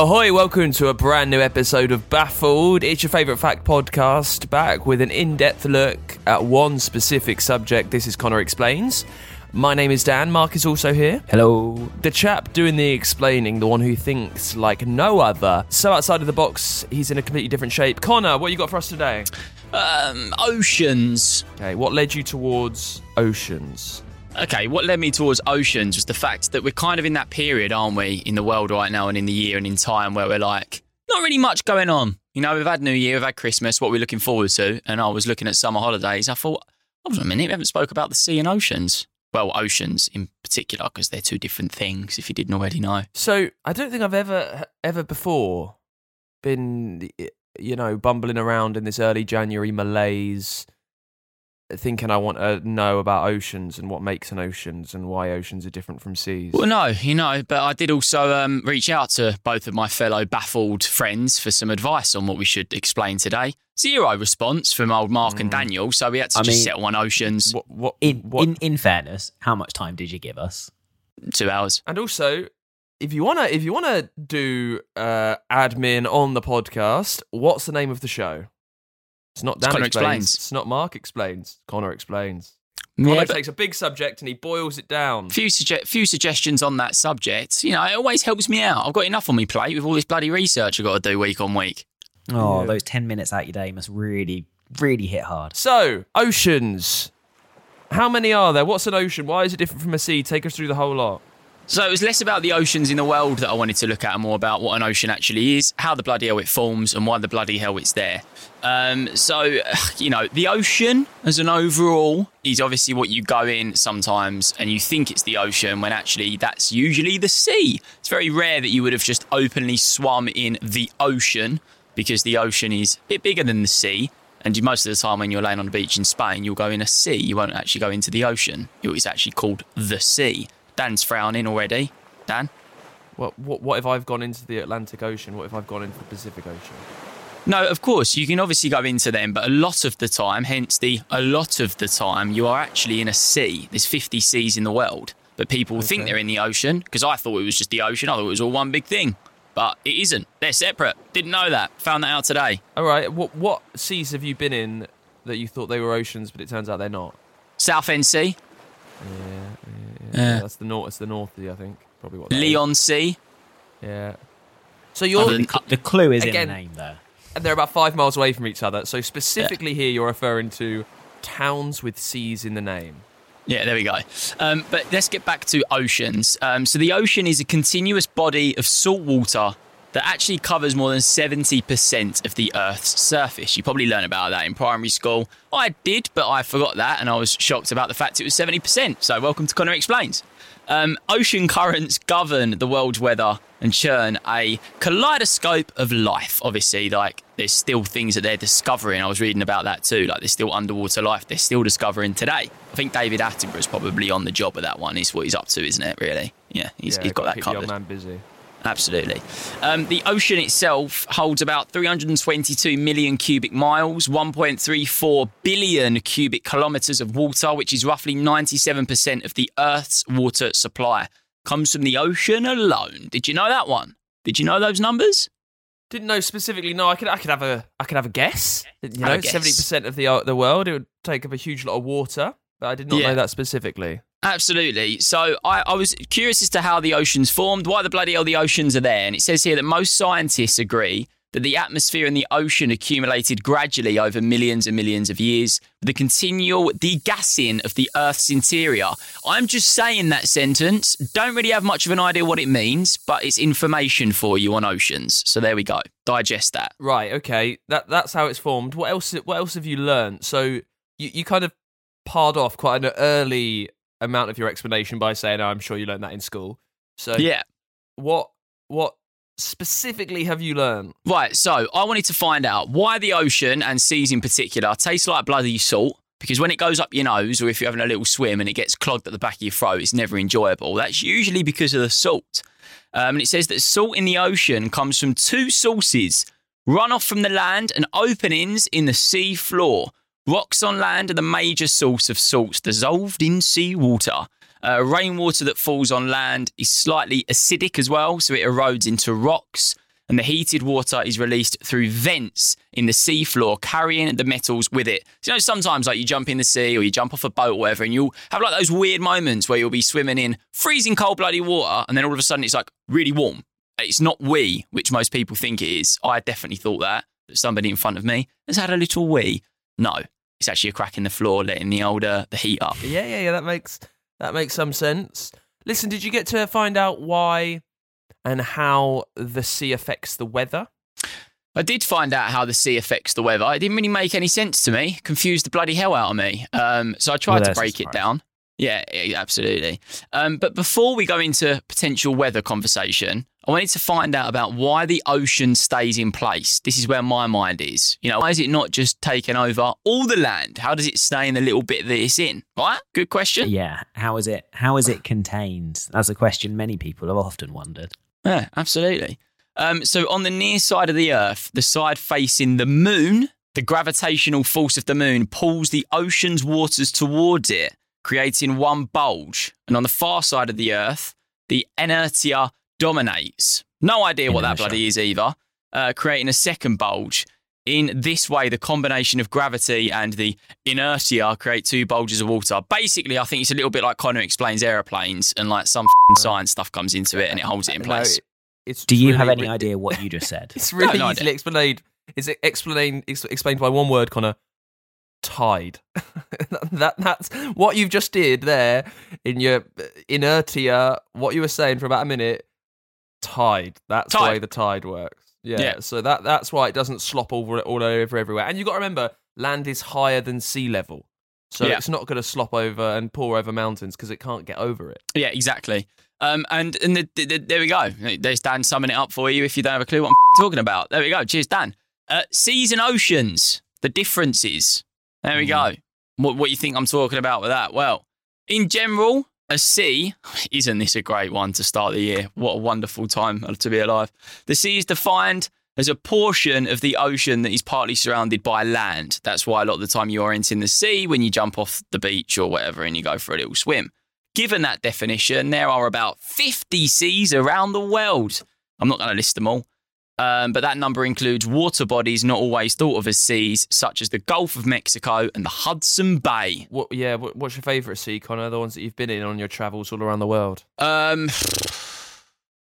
Ahoy, welcome to a brand new episode of Baffled. It's your favourite fact podcast, back with an in depth look at one specific subject. This is Connor Explains. My name is Dan, Mark is also here. Hello. The chap doing the explaining, the one who thinks like no other. So outside of the box, he's in a completely different shape. Connor, what you got for us today? Um, oceans. Okay, what led you towards oceans? Okay, what led me towards oceans was the fact that we're kind of in that period, aren't we, in the world right now and in the year and in time where we're like, not really much going on. You know, we've had New Year, we've had Christmas, what we're looking forward to. And I was looking at summer holidays. I thought, hold on a minute, we haven't spoke about the sea and oceans. Well, oceans in particular, because they're two different things, if you didn't already know. So I don't think I've ever, ever before been, you know, bumbling around in this early January malaise, thinking I want to know about oceans and what makes an oceans and why oceans are different from seas. Well, no, you know, but I did also um, reach out to both of my fellow baffled friends for some advice on what we should explain today. Zero response from old Mark and Daniel, so we had to I just mean- settle on oceans. What, what, In, what, in in fairness, how much time did you give us? Two hours. and also, if you wanna, if you wanna do uh, admin on the podcast, what's the name of the show? It's not Dan Connor explains. Explains. It's not Mark explains. Connor explains. Connor but takes a big subject and he boils it down. few, sugge- few suggestions on that subject. You know, it always helps me out. I've got enough on my plate with all this bloody research I've got to do week on week. Oh, Yeah. those 10 minutes out your day must really, really hit hard. So, oceans. How many are there? What's an ocean? Why is it different from a sea? Take us through the whole lot. So it was less about the oceans in the world that I wanted to look at and more about what an ocean actually is, how the bloody hell it forms, and why the bloody hell it's there. Um, so, you know, the ocean as an overall is obviously what you go in sometimes and you think it's the ocean when actually that's usually the sea. It's very rare that you would have just openly swum in the ocean because the ocean is a bit bigger than the sea. And most of the time, when you're laying on the beach in Spain, you'll go in a sea. You won't actually go into the ocean. It's actually called the sea. Dan's frowning already. Dan? What, what, what if I've gone into the Atlantic Ocean? What if I've gone into the Pacific Ocean? No, of course, you can obviously go into them, but a lot of the time, hence the a lot of the time, you are actually in a sea. There's 50 seas in the world, but people think they're in the ocean because I thought it was just the ocean. I thought it was all one big thing, but it isn't. They're separate. Didn't know that. Found that out today. All right. What, what seas have you been in that you thought they were oceans, but it turns out they're not? South End Sea, Yeah, that's the north. It's the North Sea, I think. Probably what. that is. Leigh-on-Sea. Yeah. So you're, Other than- The clue is Again- in the name there. and they're about five miles away from each other. So specifically here, you're referring to towns with seas in the name. Yeah, there we go. Um, but let's get back to oceans. Um, so the ocean is a continuous body of salt water that actually covers more than 70% of the Earth's surface. You probably learn about that in primary school. I did, but I forgot that, and I was shocked about the fact it was 70%. So welcome to Connor Explains. Um, ocean currents govern the world's weather and churn a kaleidoscope of life. Obviously, like there's still things that they're discovering. I was reading about that too. Like there's still underwater life they're still discovering today. I think David Attenborough's probably on the job of that one. Is what he's up to, isn't it? Really? Yeah, he's, yeah, he's got that covered. man busy. Absolutely. Um, the ocean itself holds about 322 million cubic miles, 1.34 billion cubic kilometres of water, which is roughly 97% of the Earth's water supply. Comes from the ocean alone. Did you know that one? Did you know those numbers? Didn't know specifically. No, I could I could have a I could have a guess. You know, seventy percent of the uh, the world it would take up a huge lot of water, but I did not Yeah. know that specifically. Absolutely. So I, I was curious as to how the oceans formed, why the bloody hell the oceans are there. And it says here that most scientists agree that the atmosphere and the ocean accumulated gradually over millions and millions of years with the continual degassing of the Earth's interior. I'm just saying that sentence. Don't really have much of an idea what it means, but it's information for you on oceans. So there we go. Digest that. Right. Okay. That that's how it's formed. What else? What else have you learned? So you you kind of parred off quite an early amount of your explanation by saying, oh, "I'm sure you learned that in school." So Yeah. what what specifically have you learned? Right, so I wanted to find out why the ocean and seas in particular taste like bloody salt. Because when it goes up your nose, or if you're having a little swim and it gets clogged at the back of your throat, it's never enjoyable. That's usually because of the salt. Um, and it says that salt in the ocean comes from two sources runoff from the land and openings in the sea floor. Rocks on land are the major source of salts dissolved in seawater. Uh, rainwater that falls on land is slightly acidic as well, so it erodes into rocks. And the heated water is released through vents in the seafloor, carrying the metals with it. So, you know, sometimes like you jump in the sea or you jump off a boat or whatever, and you'll have like those weird moments where you'll be swimming in freezing cold bloody water, and then all of a sudden it's like really warm. It's not wee, which most people think it is. I definitely thought that, that somebody in front of me has had a little wee. No, it's actually a crack in the floor, letting the older the heat up. Yeah, yeah, yeah. That makes that makes some sense. Listen, did you get to find out why and how the sea affects the weather? I did find out how the sea affects the weather. It didn't really make any sense to me. Confused the bloody hell out of me. Um, so I tried Well, to break it down. Yeah, yeah, absolutely. Um, but before we go into potential weather conversation, I wanted to find out about why the ocean stays in place. This is where my mind is. You know, why is it not just taking over all the land? How does it stay in the little bit that it's in? Right? Good question. Yeah. How is it? How is it contained? That's a question many people have often wondered. Yeah, absolutely. Um, so on the near side of the Earth, the side facing the moon, the gravitational force of the moon pulls the ocean's waters towards it, creating one bulge. And on the far side of the Earth, the inertia dominates. No idea what that Inertia. bloody is either, uh, creating a second bulge. In this way, the combination of gravity and the inertia create two bulges of water. Basically, I think it's a little bit like Connor explains aeroplanes, and like some f***ing science stuff comes into it and it holds it in No, place. it's Do you really have any ri- idea what you just said? It's really no easily explained. Is it explained explained by one word, Connor? Tide. that that's what you've just did there in your uh, inertia. What you were saying for about a minute. Tide. That's the Tide. way the tide works. Yeah. Yeah. So that that's why it doesn't slop over all over everywhere. And you got to remember, land is higher than sea level, so Yeah. it's not going to slop over and pour over mountains because it can't get over it. Yeah, exactly. Um, and and the, the, the- there we go. There's Dan summing it up for you if you don't have a clue what I'm talking about. There we go. Cheers, Dan. Uh, seas and oceans, the differences. There we go. What, what you think I'm talking about with that? Well, in general, a sea, isn't this a great one to start the year? What a wonderful time to be alive. The sea is defined as a portion of the ocean that is partly surrounded by land. That's why a lot of the time you are entering the sea when you jump off the beach or whatever and you go for a little swim. Given that definition, there are about 50 seas around the world. I'm not going to list them all, um, but that number includes water bodies not always thought of as seas, such as the Gulf of Mexico and the Hudson Bay. What? Yeah. What, what's your favourite sea, Connor? The ones that you've been in on your travels all around the world. Um,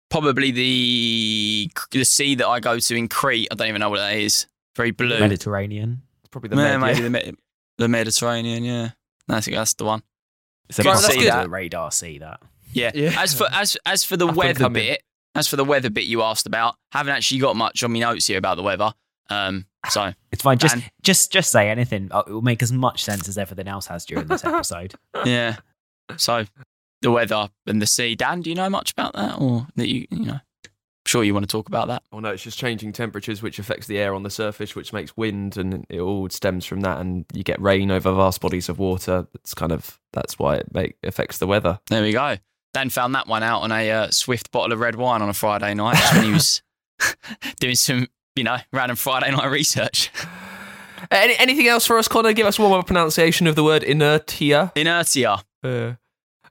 probably the the sea that I go to in Crete. I don't even know what that is. Very blue. Mediterranean. It's probably the Yeah, Med, maybe yeah. the, Med- the Mediterranean. Yeah, I think that's the one. It's a Right, bit that's on good. the radar. See that? Yeah. Yeah. As for as as for the Up and weather coming. bit, as for the weather bit you asked about, haven't actually got much on my notes here about the weather. Um, so It's fine. Just, Dan. just, just say anything. Uh, It will make as much sense as everything else has during this episode. yeah, so the weather and the sea. Dan, do you know much about that, or that you you know? Sure, you want to talk about that. Well, no, it's just changing temperatures, which affects the air on the surface, which makes wind, and it all stems from that. And you get rain over vast bodies of water. It's kind of that's why it make, affects the weather. There we go. Dan found that one out on a uh, swift bottle of red wine on a Friday night just when he was doing some, you know, random Friday night research. Any, anything else for us, Connor? Give us one more pronunciation of the word inertia. Inertia. Uh,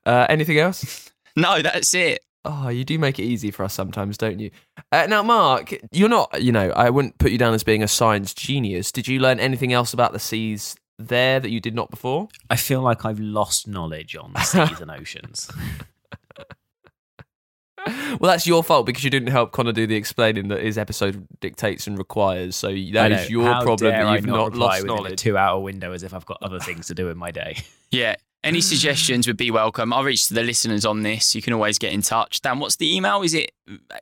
uh, anything else? No, that's it. Oh, you do make it easy for us sometimes, don't you? Uh, now, Mark, you're not, you know, I wouldn't put you down as being a science genius. Did you learn anything else about the seas there that you did not before? I feel like I've lost knowledge on seas and oceans. Well, that's your fault because you didn't help Connor do the explaining that his episode dictates and requires. So I that know. is your How problem dare that you've not, not reply lost within a knowledge. two-hour window as if I've got other things to do in my day. Yeah. Any suggestions would be welcome. I'll reach to the listeners on this. You can always get in touch. Dan, what's the email? Is it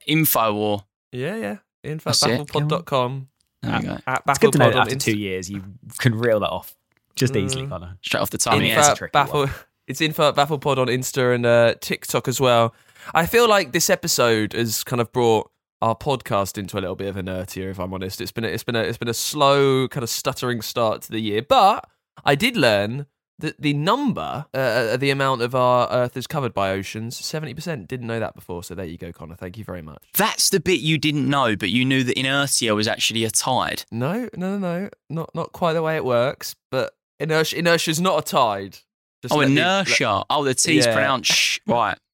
info or? Yeah, yeah. Info That's it. bafflepod.com. There. At It's good to know that after Insta- two years you can reel that off just easily, Mm. Connor. Straight off the tongue. Info- Yeah. That's at Baffle. It's info at Bafflepod on Insta and uh, TikTok as well. I feel like this episode has kind of brought our podcast into a little bit of a inertia. If I'm honest, it's been a, it's been a, it's been a slow kind of stuttering start to the year, but I did learn that the number, uh, the amount of our Earth is covered by oceans, seventy percent. Didn't know that before, so there you go, Connor. Thank you very much. That's the bit you didn't know, but you knew that inertia was actually a tide. No, no, no, no, not not quite the way it works, but inertia inertia is not a tide. Just oh, let inertia. oh, the T's Yeah. pronounced sh. Right.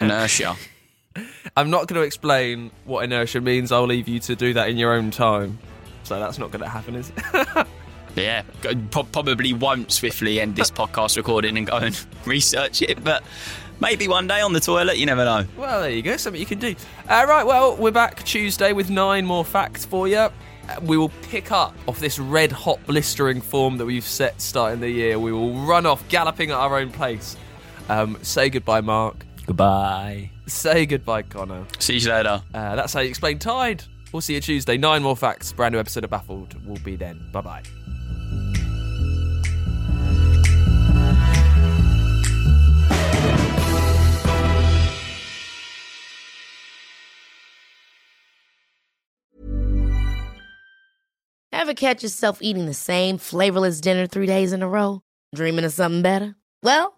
Inertia. I'm not going to explain what inertia means. I'll leave you to do that in your own time. So that's not going to happen, is it? Yeah, probably won't swiftly end this podcast recording and go and research it, but maybe one day on the toilet, you never know. well, there you go. Something you can do. Uh, right, well, we're back Tuesday with nine more facts for you. Uh, We will pick up off this red hot blistering form that we've set starting the year. We will run off galloping at our own pace. Um, say goodbye, Mark. Goodbye. Say goodbye, Connor. See you later. Uh, that's how you explain Tide. We'll see you Tuesday. Nine more facts. Brand new episode of Baffled will be then. Bye bye. Ever catch yourself eating the same flavorless dinner three days in a row? Dreaming of something better? Well,